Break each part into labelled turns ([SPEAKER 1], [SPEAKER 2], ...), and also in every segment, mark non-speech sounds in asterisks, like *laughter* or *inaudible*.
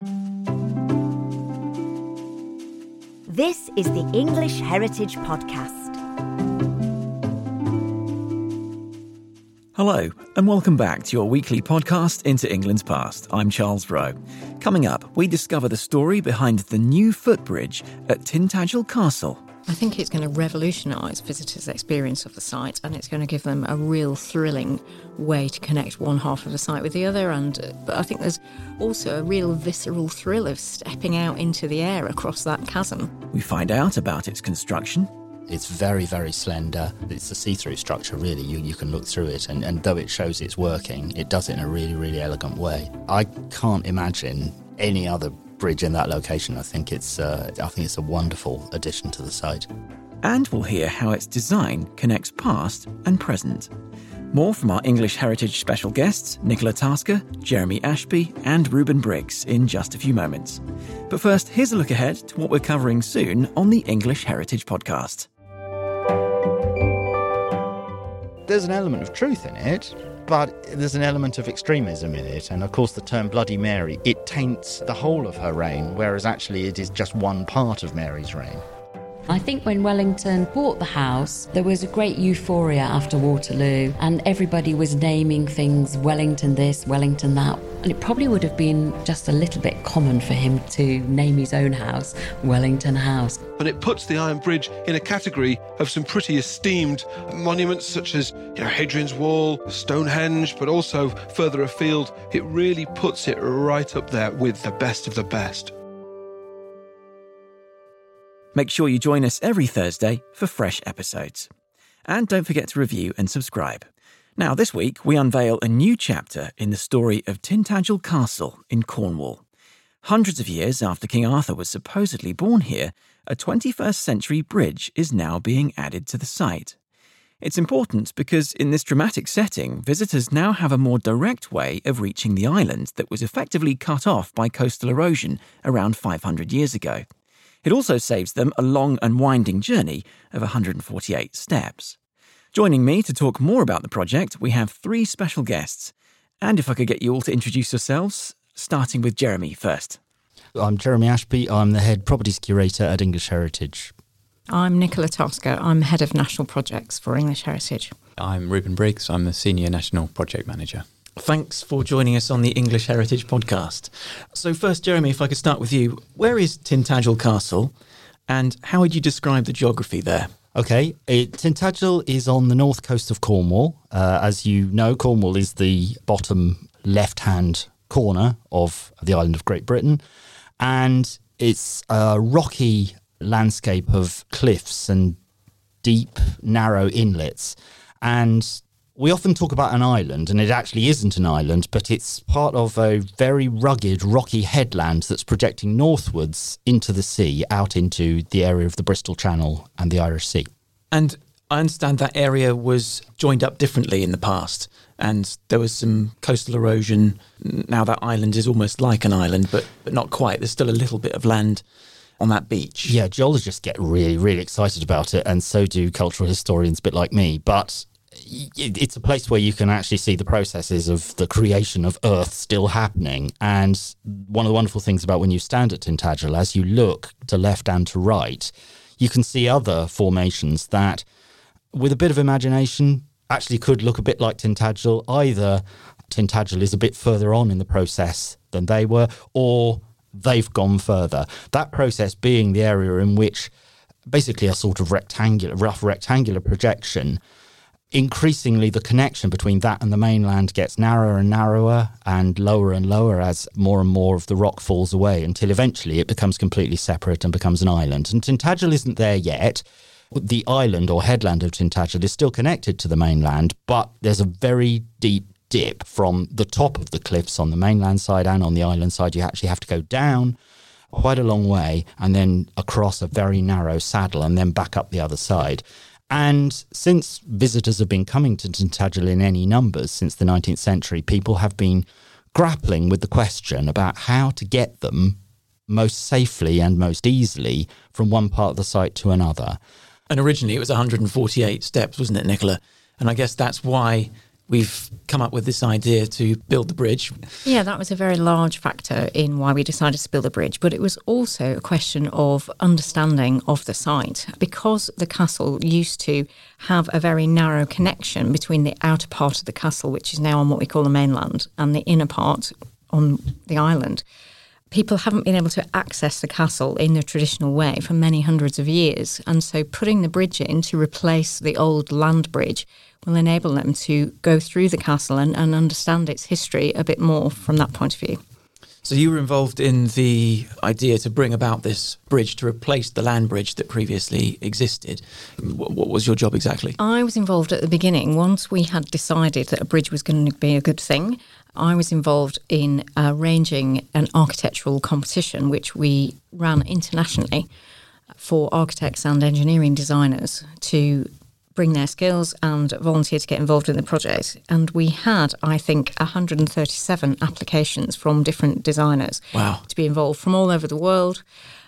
[SPEAKER 1] This is the English Heritage Podcast.
[SPEAKER 2] Hello, and welcome back to your weekly podcast into England's past. I'm Charles Rowe. Coming up, we discover the story behind the new footbridge at Tintagel Castle.
[SPEAKER 3] I think it's going to revolutionise visitors' experience of the site and it's going to give them a real thrilling way to connect one half of the site with the other. And uh, but I think there's also a real visceral thrill of stepping out into the air across that chasm.
[SPEAKER 2] We find out about its construction.
[SPEAKER 4] It's very, very slender. It's a see through structure, really. You, you can look through it, and, and though it shows it's working, it does it in a really, really elegant way. I can't imagine any other bridge in that location. I think it's uh, I think it's a wonderful addition to the site.
[SPEAKER 2] And we'll hear how its design connects past and present. More from our English Heritage special guests, Nichola Tasker, Jeremy Ashbee, and Reuben Briggs, in just a few moments. But first, here's a look ahead to what we're covering soon on the English Heritage Podcast.
[SPEAKER 4] There's an element of truth in it, but there's an element of extremism in it. And of course, the term Bloody Mary, it taints the whole of her reign, whereas actually it is just one part of Mary's reign.
[SPEAKER 5] I think when Wellington bought the house, there was a great euphoria after Waterloo, and everybody was naming things Wellington this, Wellington that. And it probably would have been just a little bit common for him to name his own house Wellington House.
[SPEAKER 6] And it puts the Iron Bridge in a category of some pretty esteemed monuments, such as you know, Hadrian's Wall, Stonehenge, but also further afield. It really puts it right up there with the best of the best.
[SPEAKER 2] Make sure you join us every Thursday for fresh episodes. And don't forget to review and subscribe. Now, this week, we unveil a new chapter in the story of Tintagel Castle in Cornwall. Hundreds of years after King Arthur was supposedly born here, a 21st century bridge is now being added to the site. It's important because in this dramatic setting, visitors now have a more direct way of reaching the island that was effectively cut off by coastal erosion around 500 years ago. It also saves them a long and winding journey of 148 steps. Joining me to talk more about the project, we have three special guests. And if I could get you all to introduce yourselves, starting with Jeremy first.
[SPEAKER 4] I'm Jeremy Ashbee. I'm the head properties curator at English Heritage.
[SPEAKER 3] I'm Nichola Tasker. I'm head of national projects for English Heritage.
[SPEAKER 7] I'm Reuben Briggs. I'm the senior national project manager.
[SPEAKER 2] Thanks for joining us on the English Heritage Podcast. So, first, Jeremy, if I could start with you, where is Tintagel Castle and how would you describe the geography there?
[SPEAKER 4] Okay, it, Tintagel is on the north coast of Cornwall. Uh, as you know, Cornwall is the bottom left hand corner of the island of Great Britain, and it's a rocky landscape of cliffs and deep, narrow inlets. And we often talk about an island, and it actually isn't an island, but it's part of a very rugged, rocky headland that's projecting northwards into the sea, out into the area of the Bristol Channel and the Irish Sea.
[SPEAKER 2] And I understand that area was joined up differently in the past, and there was some coastal erosion. Now that island is almost like an island, but, but not quite. There's still a little bit of land on that beach.
[SPEAKER 4] Yeah, geologists get really, really excited about it, and so do cultural historians, a bit like me. But it's a place where you can actually see the processes of the creation of Earth still happening. And one of the wonderful things about when you stand at Tintagel, as you look to left and to right, you can see other formations that, with a bit of imagination, actually could look a bit like Tintagel. Either Tintagel is a bit further on in the process than they were, or they've gone further. That process being the area in which basically a sort of rectangular, rough rectangular projection increasingly the connection between that and the mainland gets narrower and narrower and lower and lower as more and more of the rock falls away until eventually it becomes completely separate and becomes an island. And Tintagel isn't there yet. The island or headland of Tintagel is still connected to the mainland, but there's a very deep dip from the top of the cliffs on the mainland side and on the island side. You actually have to go down quite a long way and then across a very narrow saddle and then back up the other side. And since visitors have been coming to Tintagel in any numbers since the 19th century, people have been grappling with the question about how to get them most safely and most easily from one part of the site to another.
[SPEAKER 2] And originally it was 148 steps, wasn't it, Nichola? And I guess that's why we've come up with this idea to build the bridge.
[SPEAKER 3] Yeah, that was a very large factor in why we decided to build the bridge. But it was also a question of understanding of the site because the castle used to have a very narrow connection between the outer part of the castle, which is now on what we call the mainland, and the inner part on the island people haven't been able to access the castle in the traditional way for many hundreds of years. And so putting the bridge in to replace the old land bridge will enable them to go through the castle and, and understand its history a bit more from that point of view.
[SPEAKER 2] So you were involved in the idea to bring about this bridge to replace the land bridge that previously existed. What, what, was your job exactly?
[SPEAKER 3] I was involved at the beginning. Once we had decided that a bridge was going to be a good thing, I was involved in arranging an architectural competition, which we ran internationally for architects and engineering designers to bring their skills and volunteer to get involved in the project. And we had, I think, 137 applications from different designers
[SPEAKER 2] wow.
[SPEAKER 3] to be involved from all over the world.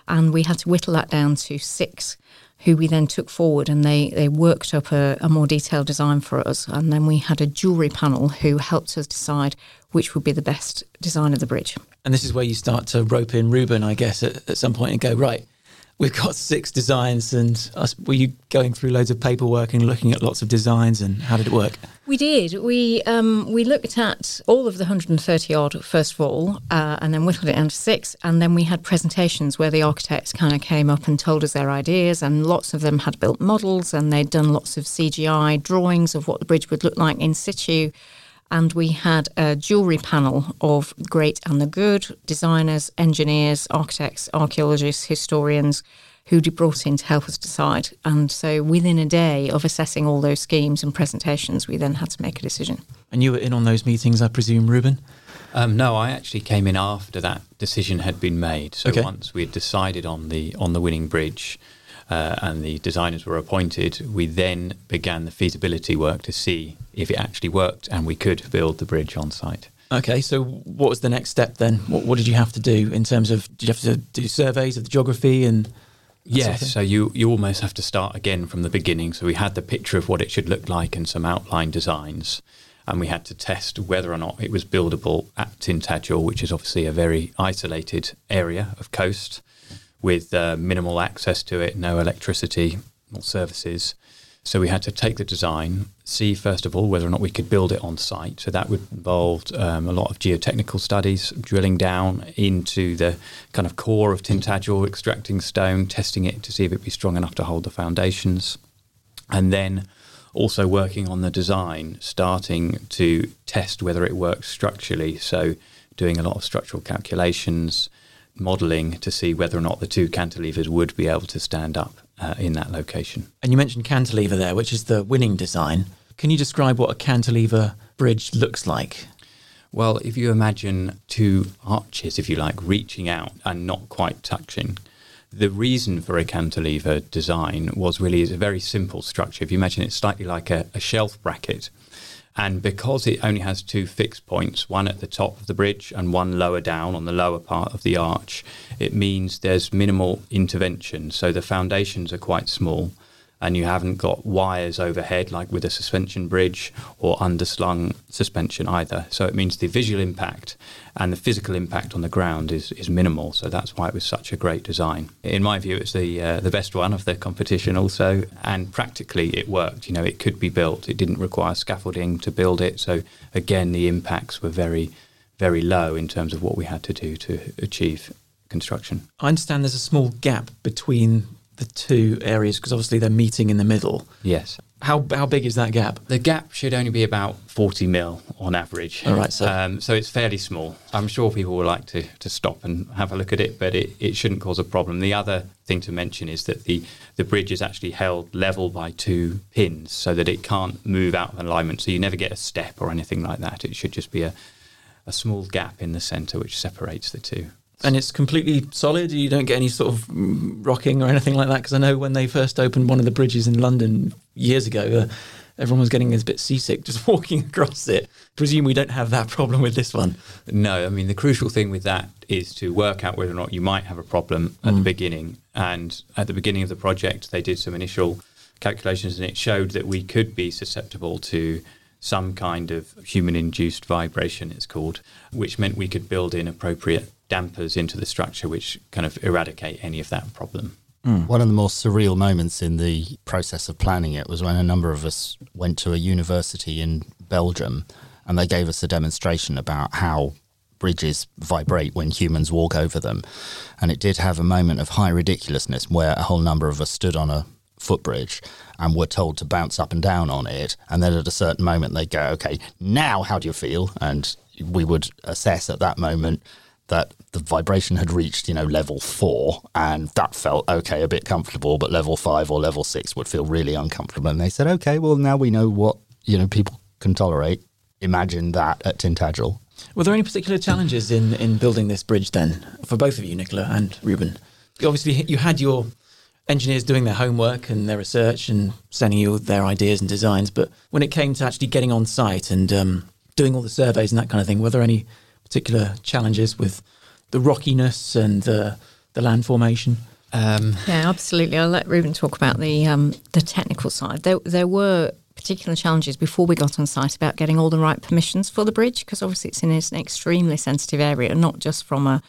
[SPEAKER 3] And we had to whittle that down to six who we then took forward and they, they worked up a, a, more detailed design for us. And then we had a jewellery panel who helped us decide which would be the best design of the bridge.
[SPEAKER 2] And this is where you start to rope in Reuben, I guess, at, at some point and go, right, we've got six designs. And us, were you going through loads of paperwork and looking at lots of designs and how did it work?
[SPEAKER 3] We did. We um, we looked at all of the 130 odd first of all, uh, and then whittled it down to six. And then we had presentations where the architects kind of came up and told us their ideas. And lots of them had built models and they'd done lots of CGI drawings of what the bridge would look like in situ and we had a jewellery panel of great and the good designers, engineers, architects, archaeologists, historians who brought in to help us decide. And so within a day of assessing all those schemes and presentations, we then had to make a decision.
[SPEAKER 2] And you were in on those meetings, I presume, Reuben?
[SPEAKER 7] Um, no, I actually came in after that decision had been made. So okay. once we had decided on the on the winning bridge, uh, and the designers were appointed, we then began the feasibility work to see if it actually worked and we could build the bridge on site.
[SPEAKER 2] Okay, so what was the next step then? What, what did you have to do in terms of did you have to do surveys of the geography and?
[SPEAKER 7] Yes, so you you almost have to start again from the beginning. So we had the picture of what it should look like and some outline designs, and we had to test whether or not it was buildable at Tintagel, which is obviously a very isolated area of coast with uh, minimal access to it, no electricity or services. So we had to take the design, see first of all whether or not we could build it on site. So that would involve um, a lot of geotechnical studies, drilling down into the kind of core of Tintagel, extracting stone, testing it to see if it'd be strong enough to hold the foundations, and then also working on the design, starting to test whether it works structurally. So doing a lot of structural calculations, modelling to see whether or not the two cantilevers would be able to stand up uh, in that location.
[SPEAKER 2] And you mentioned cantilever there, which is the winning design. Can you describe what a cantilever bridge looks like?
[SPEAKER 7] Well, if you imagine two arches, if you like, reaching out and not quite touching, the reason for a cantilever design was really is a very simple structure. If you imagine it slightly like a, a shelf bracket, and because it only has two fixed points, one at the top of the bridge and one lower down on the lower part of the arch, it means there's minimal intervention. So the foundations are quite small and you haven't got wires overhead like with a suspension bridge or underslung suspension either. So it means the visual impact and the physical impact on the ground is, is minimal. So that's why it was such a great design. In my view, it's the uh, the best one of the competition also, and practically it worked. You know, it could be built. It didn't require scaffolding to build it. So again, the impacts were very very low in terms of what we had to do to achieve construction.
[SPEAKER 2] I understand there's a small gap between the two areas because obviously they're meeting in the middle.
[SPEAKER 7] Yes.
[SPEAKER 2] How how big is that gap?
[SPEAKER 7] The gap should only be about forty mil on average.
[SPEAKER 2] All right, so
[SPEAKER 7] um, so it's fairly small. I'm sure people will like to, to stop and have a look at it, but it, it shouldn't cause a problem. The other thing to mention is that the the bridge is actually held level by two pins, so that it can't move out of alignment. So you never get a step or anything like that. It should just be a a small gap in the centre which separates the two.
[SPEAKER 2] And it's completely solid. You don't get any sort of rocking or anything like that. Because I know when they first opened one of the bridges in London years ago, uh, everyone was getting a bit seasick just *laughs* walking across it. Presume we don't have that problem with this one.
[SPEAKER 7] No, I mean the crucial thing with that is to work out whether or not you might have a problem at mm. the beginning. And at the beginning of the project, they did some initial calculations, and it showed that we could be susceptible to some kind of human induced vibration, it's called, which meant we could build in appropriate dampers into the structure, which kind of eradicate any of that problem.
[SPEAKER 4] Mm. One of the more surreal moments in the process of planning it was when a number of us went to a university in Belgium and they gave us a demonstration about how bridges vibrate when humans walk over them. And it did have a moment of high ridiculousness where a whole number of us stood on a footbridge and were told to bounce up and down on it. And then at a certain moment, they'd go, okay, now how do you feel? And we would assess at that moment that the vibration had reached, you know, level four, and that felt okay, a bit comfortable, but level five or level six would feel really uncomfortable. And they said, okay, well, now we know what, you know, people can tolerate. Imagine that at Tintagel.
[SPEAKER 2] Were there any particular challenges in, in building this bridge then for both of you, Nichola and Reuben? Obviously, you had your engineers doing their homework and their research and sending you their ideas and designs, but when it came to actually getting on site and um, doing all the surveys and that kind of thing, were there any particular challenges with the rockiness and the, the land formation?
[SPEAKER 3] Um, yeah, absolutely. I'll let Reuben talk about the um, the technical side. There, there were particular challenges before we got on site about getting all the right permissions for the bridge because obviously it's in an extremely sensitive area, not just from a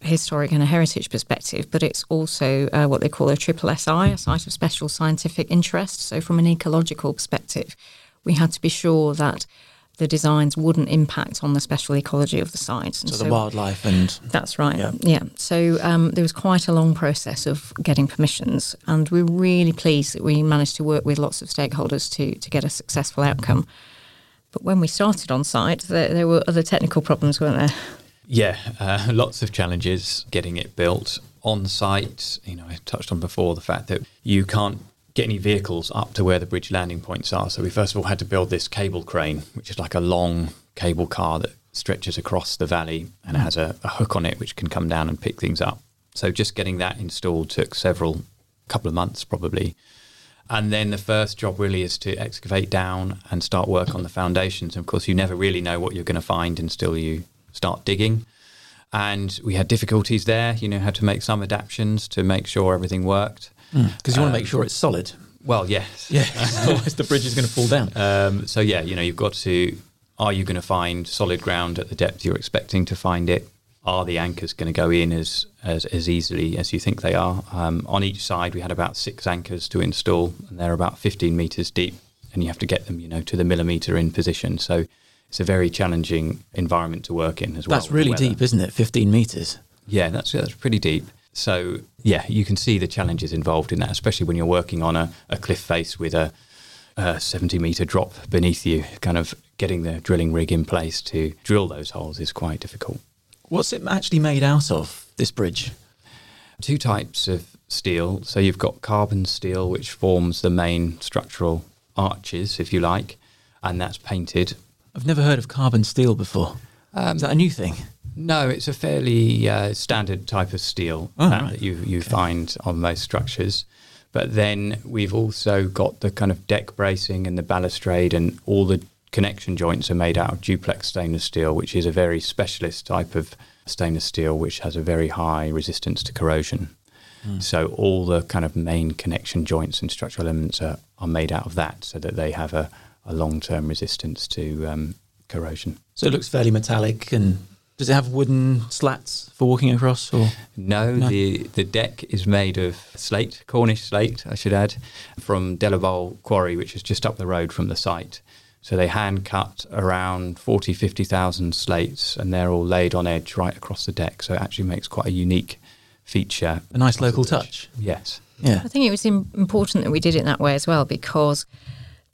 [SPEAKER 3] historic and a heritage perspective, but it's also uh, what they call a triple SI, a site of special scientific interest. So, from an ecological perspective, we had to be sure that the designs wouldn't impact on the special ecology of the site.
[SPEAKER 2] So, so, the wildlife and
[SPEAKER 3] that's right. Yeah. yeah. So um, there was quite a long process of getting permissions, and we're really pleased that we managed to work with lots of stakeholders to to get a successful outcome. But when we started on site, there, there were other technical problems, weren't there?
[SPEAKER 7] Yeah, uh, *laughs* lots of challenges getting it built on site. You know, I touched on before the fact that you can't get any vehicles up to where the bridge landing points are. So we first of all had to build this cable crane, which is like a long cable car that stretches across the valley and has a, a hook on it which can come down and pick things up. So just getting that installed took several couple of months probably. And then the first job really is to excavate down and start work on the foundations. And of course, you never really know what you're going to find until you start digging. And we had difficulties there. You know, had to make some adaptations to make sure everything worked.
[SPEAKER 2] Because you want to make sure it's solid.
[SPEAKER 7] Well, yes.
[SPEAKER 2] Yeah, *laughs* otherwise the bridge is going to fall down.
[SPEAKER 7] Um, so, yeah, you know, you've got to, are you going to find solid ground at the depth you're expecting to find it? Are the anchors going to go in as, as, as easily as you think they are? Um, on each side, we had about six anchors to install, and they're about 15 metres deep, and you have to get them, you know, to the millimetre in position. So it's a very challenging environment to work in as
[SPEAKER 2] well. That's really deep, isn't it? 15 metres.
[SPEAKER 7] Yeah, that's, that's pretty deep. So, yeah, you can see the challenges involved in that, especially when you're working on a, a cliff face with a, a 70 metre drop beneath you. Kind of getting the drilling rig in place to drill those holes is quite difficult.
[SPEAKER 2] What's it actually made out of, this bridge?
[SPEAKER 7] Two types of steel. So, you've got carbon steel, which forms the main structural arches, if you like, and that's painted.
[SPEAKER 2] I've never heard of carbon steel before. Um, Is that a new thing?
[SPEAKER 7] No, it's a fairly uh, standard type of steel oh, that, right. that, you you okay. find on most structures. But then we've also got the kind of deck bracing and the balustrade, and all the connection joints are made out of duplex stainless steel, which is a very specialist type of stainless steel, which has a very high resistance to corrosion. Mm. So all the kind of main connection joints and structural elements are, are made out of that, so that they have a, a long term resistance to um, corrosion.
[SPEAKER 2] So it looks fairly metallic and does it have wooden slats for walking across? Or
[SPEAKER 7] no, no, the the deck is made of slate, Cornish slate, I should add, from Delabole Quarry, which is just up the road from the site. So they hand cut around 40, 50,000 slates, and they're all laid on edge right across the deck. So it actually makes quite a unique feature.
[SPEAKER 2] A nice local touch.
[SPEAKER 7] Yes.
[SPEAKER 3] Yeah. I think it was important that we did it that way as well because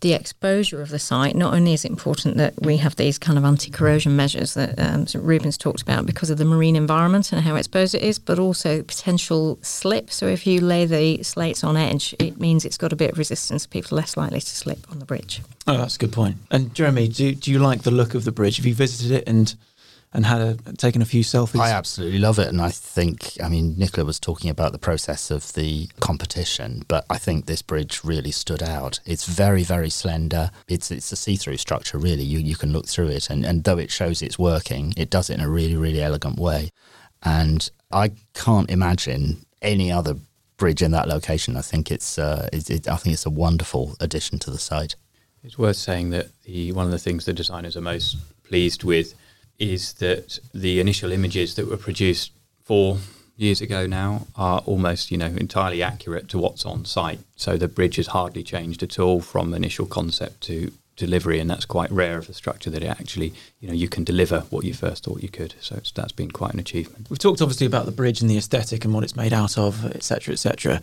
[SPEAKER 3] the exposure of the site, not only is it important that we have these kind of anti corrosion measures that um, Reuben's talked about because of the marine environment and how exposed it is, but also potential slip. So if you lay the slates on edge, it means it's got a bit of resistance. People are less likely to slip on the bridge.
[SPEAKER 2] Oh, that's a good point. And Jeremy, do, do you like the look of the bridge? Have you visited it and and had a, taken a few selfies?
[SPEAKER 4] I absolutely love it, and I think I mean Nichola was talking about the process of the competition, but I think this bridge really stood out. It's very very slender. It's it's a see through structure really. You you can look through it, and and though it shows it's working, it does it in a really really elegant way, and I can't imagine any other bridge in that location. I think it's uh, it, it, I think it's a wonderful addition to the site.
[SPEAKER 7] It's worth saying that the one of the things the designers are most pleased with is that the initial images that were produced four years ago now are almost you know entirely accurate to what's on site. So the bridge has hardly changed at all from initial concept to delivery, and that's quite rare of a structure that it actually, you know, you can deliver what you first thought you could. So that's been quite an achievement.
[SPEAKER 2] We've talked obviously about the bridge and the aesthetic and what it's made out of, etc., etc.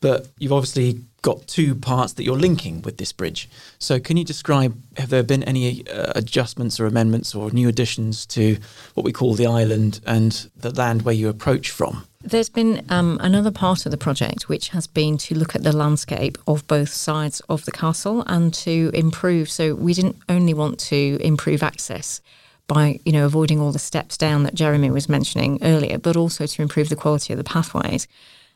[SPEAKER 2] But you've obviously got two parts that you're linking with this bridge. So can you describe have there been any uh, adjustments or amendments or new additions to what we call the island and the land where you approach from?
[SPEAKER 3] There's been um, another part of the project which has been to look at the landscape of both sides of the castle and to improve. So we didn't only want to improve access by you know avoiding all the steps down that Jeremy was mentioning earlier, but also to improve the quality of the pathways.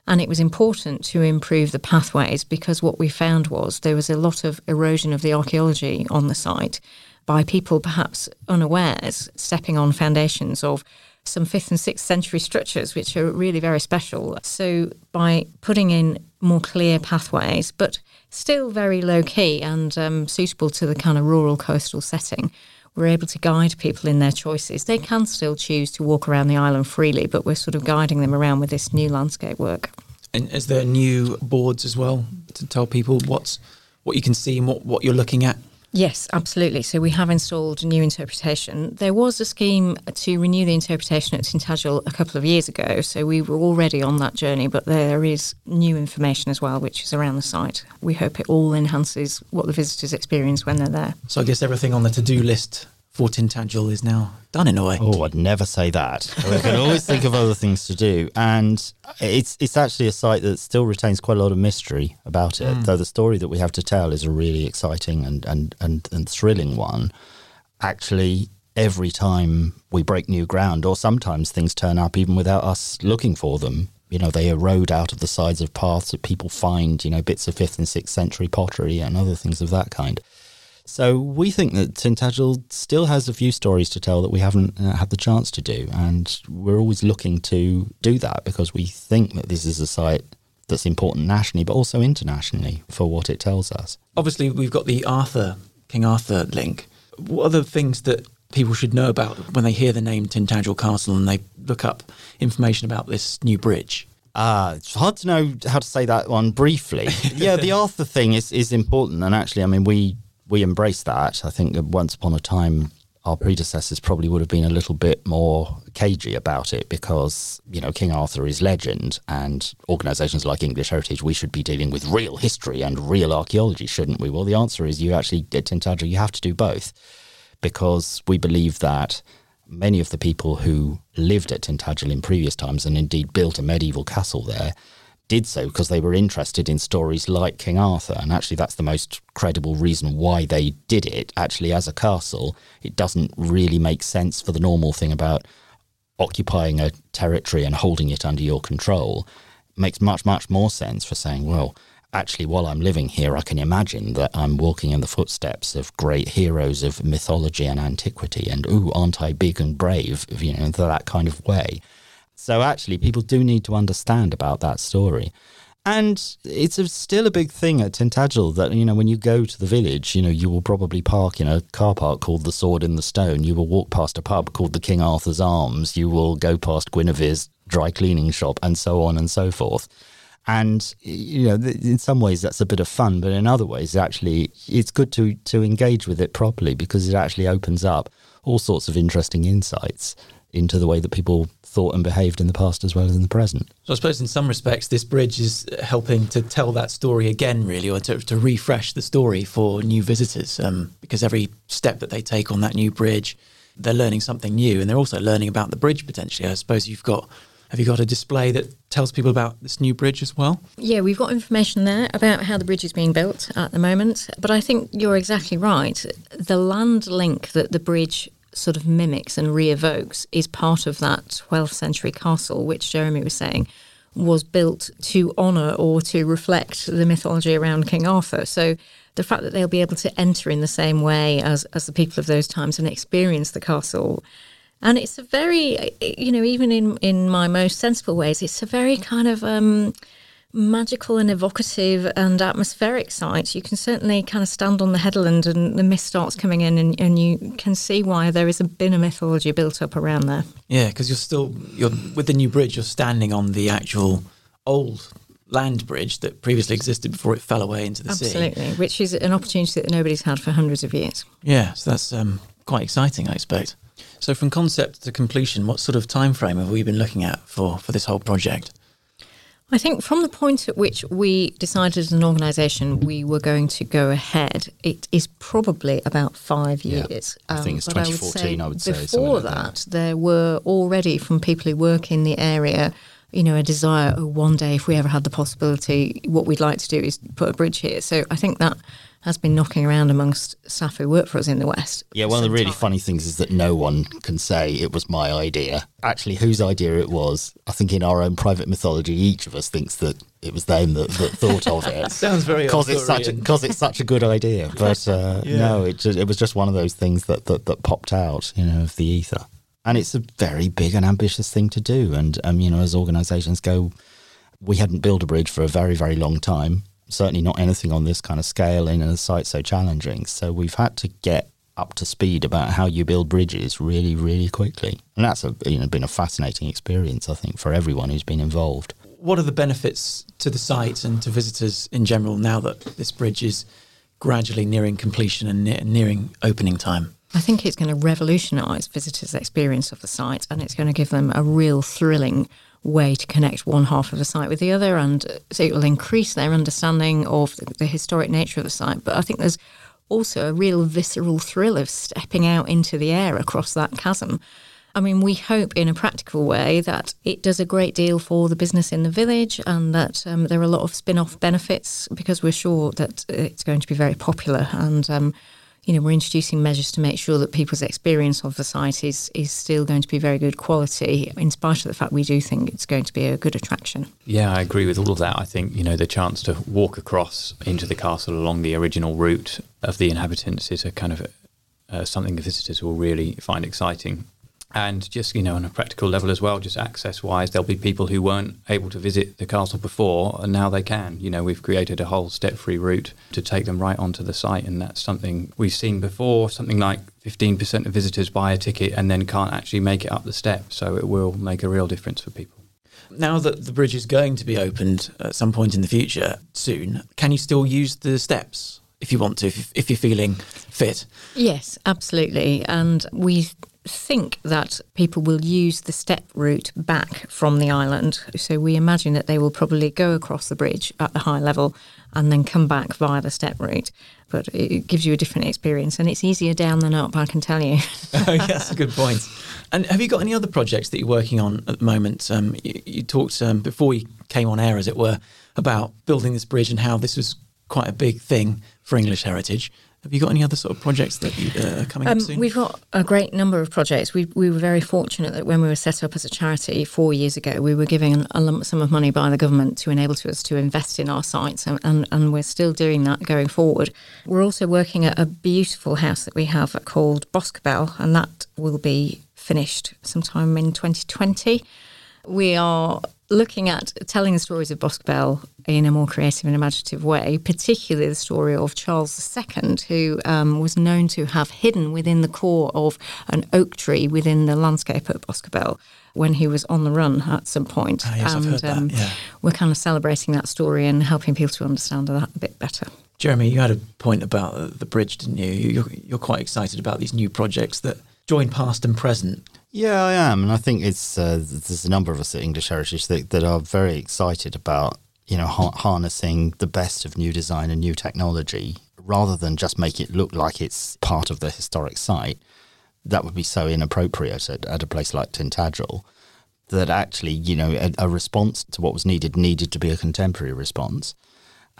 [SPEAKER 3] And it was important to improve the pathways because what we found was there was a lot of erosion of the archaeology on the site by people perhaps unawares stepping on foundations of some fifth and sixth century structures, which are really very special. So, by putting in more clear pathways, but still very low key and um, suitable to the kind of rural coastal setting, we're able to guide people in their choices. They can still choose to walk around the island freely, but we're sort of guiding them around with this new landscape work.
[SPEAKER 2] And is there new boards as well to tell people what's what you can see and what, what you're looking at?
[SPEAKER 3] Yes, absolutely. So we have installed a new interpretation. There was a scheme to renew the interpretation at Tintagel a couple of years ago, so we were already on that journey, but there is new information as well, which is around the site. We hope it all enhances what the visitors experience when they're there.
[SPEAKER 2] So I guess everything on the to-do list for Tintagel is now done in a way.
[SPEAKER 4] Oh, I'd never say that. We can always think of other things to do, and it's it's actually a site that still retains quite a lot of mystery about it. Mm. Though the story that we have to tell is a really exciting and and and, and thrilling one. Actually, every time we break new ground, or sometimes things turn up even without us looking for them. You know, they erode out of the sides of paths that people find. You know, bits of fifth and sixth century pottery and other things of that kind. So we think that Tintagel still has a few stories to tell that we haven't uh, had the chance to do, and we're always looking to do that because we think that this is a site that's important nationally, but also internationally for what it tells us.
[SPEAKER 2] Obviously, we've got the Arthur King Arthur link. What are the things that people should know about when they hear the name Tintagel Castle and they look up information about this new bridge?
[SPEAKER 4] Ah, it's hard to know how to say that one briefly. *laughs* yeah, the Arthur thing is, is important, and actually, I mean, we we embrace that. I think that once upon a time, our predecessors probably would have been a little bit more cagey about it because, you know, King Arthur is legend and organisations like English Heritage, we should be dealing with real history and real archaeology, shouldn't we? Well, the answer is you actually, uh, at Tintagel, you have to do both because we believe that many of the people who lived at Tintagel in previous times and indeed built a medieval castle there did so because they were interested in stories like King Arthur. And actually, that's the most credible reason why they did it. Actually, as a castle, it doesn't really make sense for the normal thing about occupying a territory and holding it under your control. It makes much, much more sense for saying, well, actually, while I'm living here, I can imagine that I'm walking in the footsteps of great heroes of mythology and antiquity. And, ooh, aren't I big and brave? You know, that kind of way. So actually, people do need to understand about that story. And it's a, still a big thing at Tintagel that, you know, when you go to the village, you know, you will probably park in a car park called the Sword in the Stone. You will walk past a pub called the King Arthur's Arms. You will go past Guinevere's dry cleaning shop and so on and so forth. And, you know, in some ways that's a bit of fun, but in other ways, actually, it's good to, to engage with it properly because it actually opens up all sorts of interesting insights into the way that people thought and behaved in the past as well as in the present.
[SPEAKER 2] So I suppose in some respects, this bridge is helping to tell that story again, really, or to, to refresh the story for new visitors. Um, because every step that they take on that new bridge, they're learning something new, and they're also learning about the bridge potentially. I suppose you've got. Have you got a display that tells people about this new bridge as well?
[SPEAKER 3] Yeah, we've got information there about how the bridge is being built at the moment. But I think you're exactly right. The land link that the bridge sort of mimics and re-evokes is part of that 12th century castle, which Jeremy was saying was built to honour or to reflect the mythology around King Arthur. So the fact that they'll be able to enter in the same way as, as the people of those times and experience the castle. And it's a very, you know, even in, in my most sensible ways, it's a very kind of um, magical and evocative and atmospheric site, you can certainly kind of stand on the headland and the mist starts coming in, and, and you can see why there is a bit of mythology built up around there.
[SPEAKER 2] Yeah, because you're still you're with the new bridge. You're standing on the actual old land bridge that previously existed before it fell away into the
[SPEAKER 3] Absolutely,
[SPEAKER 2] sea.
[SPEAKER 3] Absolutely, which is an opportunity that nobody's had for hundreds of years.
[SPEAKER 2] Yeah, so that's um, quite exciting, I expect. So, from concept to completion, what sort of time frame have we been looking at for, for this whole project?
[SPEAKER 3] I think from the point at which we decided as an organisation we were going to go ahead, it is probably about five
[SPEAKER 4] Yeah,
[SPEAKER 3] years.
[SPEAKER 4] I think um, it's
[SPEAKER 3] but would
[SPEAKER 4] 2014, I would say, something
[SPEAKER 3] Before
[SPEAKER 4] like
[SPEAKER 3] that,
[SPEAKER 4] that.
[SPEAKER 3] there were already from people who work in the area, you know, a desire, oh, one day if we ever had the possibility, what we'd like to do is put a bridge here. So I think that has been knocking around amongst staff who work for us in the West.
[SPEAKER 4] Yeah, one of the really
[SPEAKER 3] time.
[SPEAKER 4] funny things is that no one can say it was my idea. Actually, whose idea it was, I think in our own private mythology, each of us thinks that it was them that, that thought of it. *laughs*
[SPEAKER 2] Sounds very *laughs*
[SPEAKER 4] because it's such because it's such a good idea. *laughs* But uh,
[SPEAKER 2] Yeah.
[SPEAKER 4] no, it just, it was just one of those things that, that that popped out, you know, of the ether. And it's a very big and ambitious thing to do. And um, you know, as organisations go, we hadn't built a bridge for a very very long time. Certainly not anything on this kind of scale in a site so challenging. So we've had to get up to speed about how you build bridges really really quickly. And that's a, you know been a fascinating experience, I think, for everyone who's been involved.
[SPEAKER 2] What are the benefits to the site and to visitors in general now that this bridge is gradually nearing completion and ne- nearing opening time?
[SPEAKER 3] I think it's going to revolutionise visitors' experience of the site and it's going to give them a real thrilling way to connect one half of the site with the other. And uh, so it will increase their understanding of the, historic nature of the site. But I think there's also a real visceral thrill of stepping out into the air across that chasm. I mean, we hope in a practical way that it does a great deal for the business in the village and that um, there are a lot of spin off benefits because we're sure that it's going to be very popular. And, um, you know, we're introducing measures to make sure that people's experience of the site is, is still going to be very good quality, in spite of the fact we do think it's going to be a good attraction.
[SPEAKER 7] Yeah, I agree with all of that. I think you know the chance to walk across into the castle along the original route of the inhabitants is a kind of uh, something the visitors will really find exciting. And just you know, on a practical level as well, just access-wise, there'll be people who weren't able to visit the castle before, and now they can. You know, we've created a whole step-free route to take them right onto the site, and that's something we've seen before. Something like 15% of visitors buy a ticket and then can't actually make it up the steps, so it will make a real difference for people.
[SPEAKER 2] Now that the bridge is going to be opened at some point in the future soon, can you still use the steps if you want to, if, if you're feeling fit?
[SPEAKER 3] Yes, absolutely. And we think that people will use the step route back from the island. So we imagine that they will probably go across the bridge at the high level and then come back via the step route. But it gives you a different experience and it's easier down than up, I can tell you. *laughs* *laughs*
[SPEAKER 2] oh, yeah, that's a good point. And have you got any other projects that you're working on at the moment? Um, you, you talked um, before we came on air, as it were, about building this bridge and how this was quite a big thing for English heritage. Have you got any other sort of projects that uh, are coming
[SPEAKER 3] Um,
[SPEAKER 2] up soon?
[SPEAKER 3] we've got a great number of projects. We, we were very fortunate that when we were set up as a charity four years ago, we were given a lump sum of money by the government to enable to us to invest in our sites, and, and, and we're still doing that going forward. We're also working at a beautiful house that we have called Boscobel, and that will be finished sometime in 2020. We are looking at telling the stories of Boscobel in a more creative and imaginative way, particularly the story of Charles II, who um, was known to have hidden within the core of an oak tree within the landscape at Boscobel when he was on the run at some point.
[SPEAKER 2] Ah, yes, I've
[SPEAKER 3] and um,
[SPEAKER 2] heard that, yeah.
[SPEAKER 3] we're kind of celebrating that story and helping people to understand that a bit better.
[SPEAKER 2] Jeremy, you had a point about the bridge, didn't you? You're, you're quite excited about these new projects that join past and present.
[SPEAKER 4] Yeah, I am, and I think it's uh, there's a number of us at English Heritage that, that are very excited about you know ha- harnessing the best of new design and new technology, rather than just make it look like it's part of the historic site. That would be so inappropriate at, at a place like Tintagel. That actually, you know, a, a response to what was needed needed to be a contemporary response.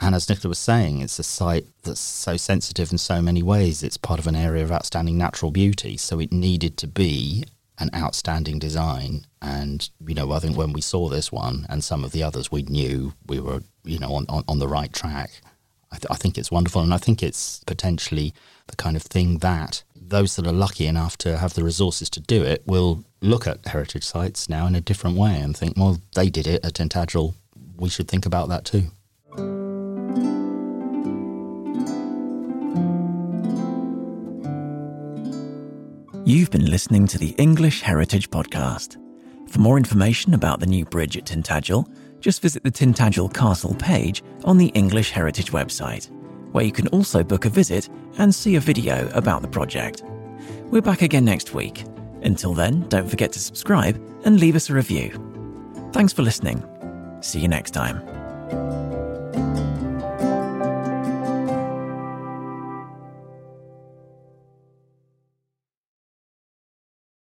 [SPEAKER 4] And as Nichola was saying, it's a site that's so sensitive in so many ways. It's part of an area of outstanding natural beauty. So it needed to be an outstanding design. And, you know, I think when we saw this one and some of the others, we knew we were, you know, on, on, on the right track. I, th- I think it's wonderful. And I think it's potentially the kind of thing that those that are lucky enough to have the resources to do it will look at heritage sites now in a different way and think, well, they did it at Tintagel we should think about that too.
[SPEAKER 2] You've been listening to the English Heritage Podcast. For more information about the new bridge at Tintagel, just visit the Tintagel Castle page on the English Heritage website, where you can also book a visit and see a video about the project. We're back again next week. Until then, don't forget to subscribe and leave us a review. Thanks for listening. See you next time.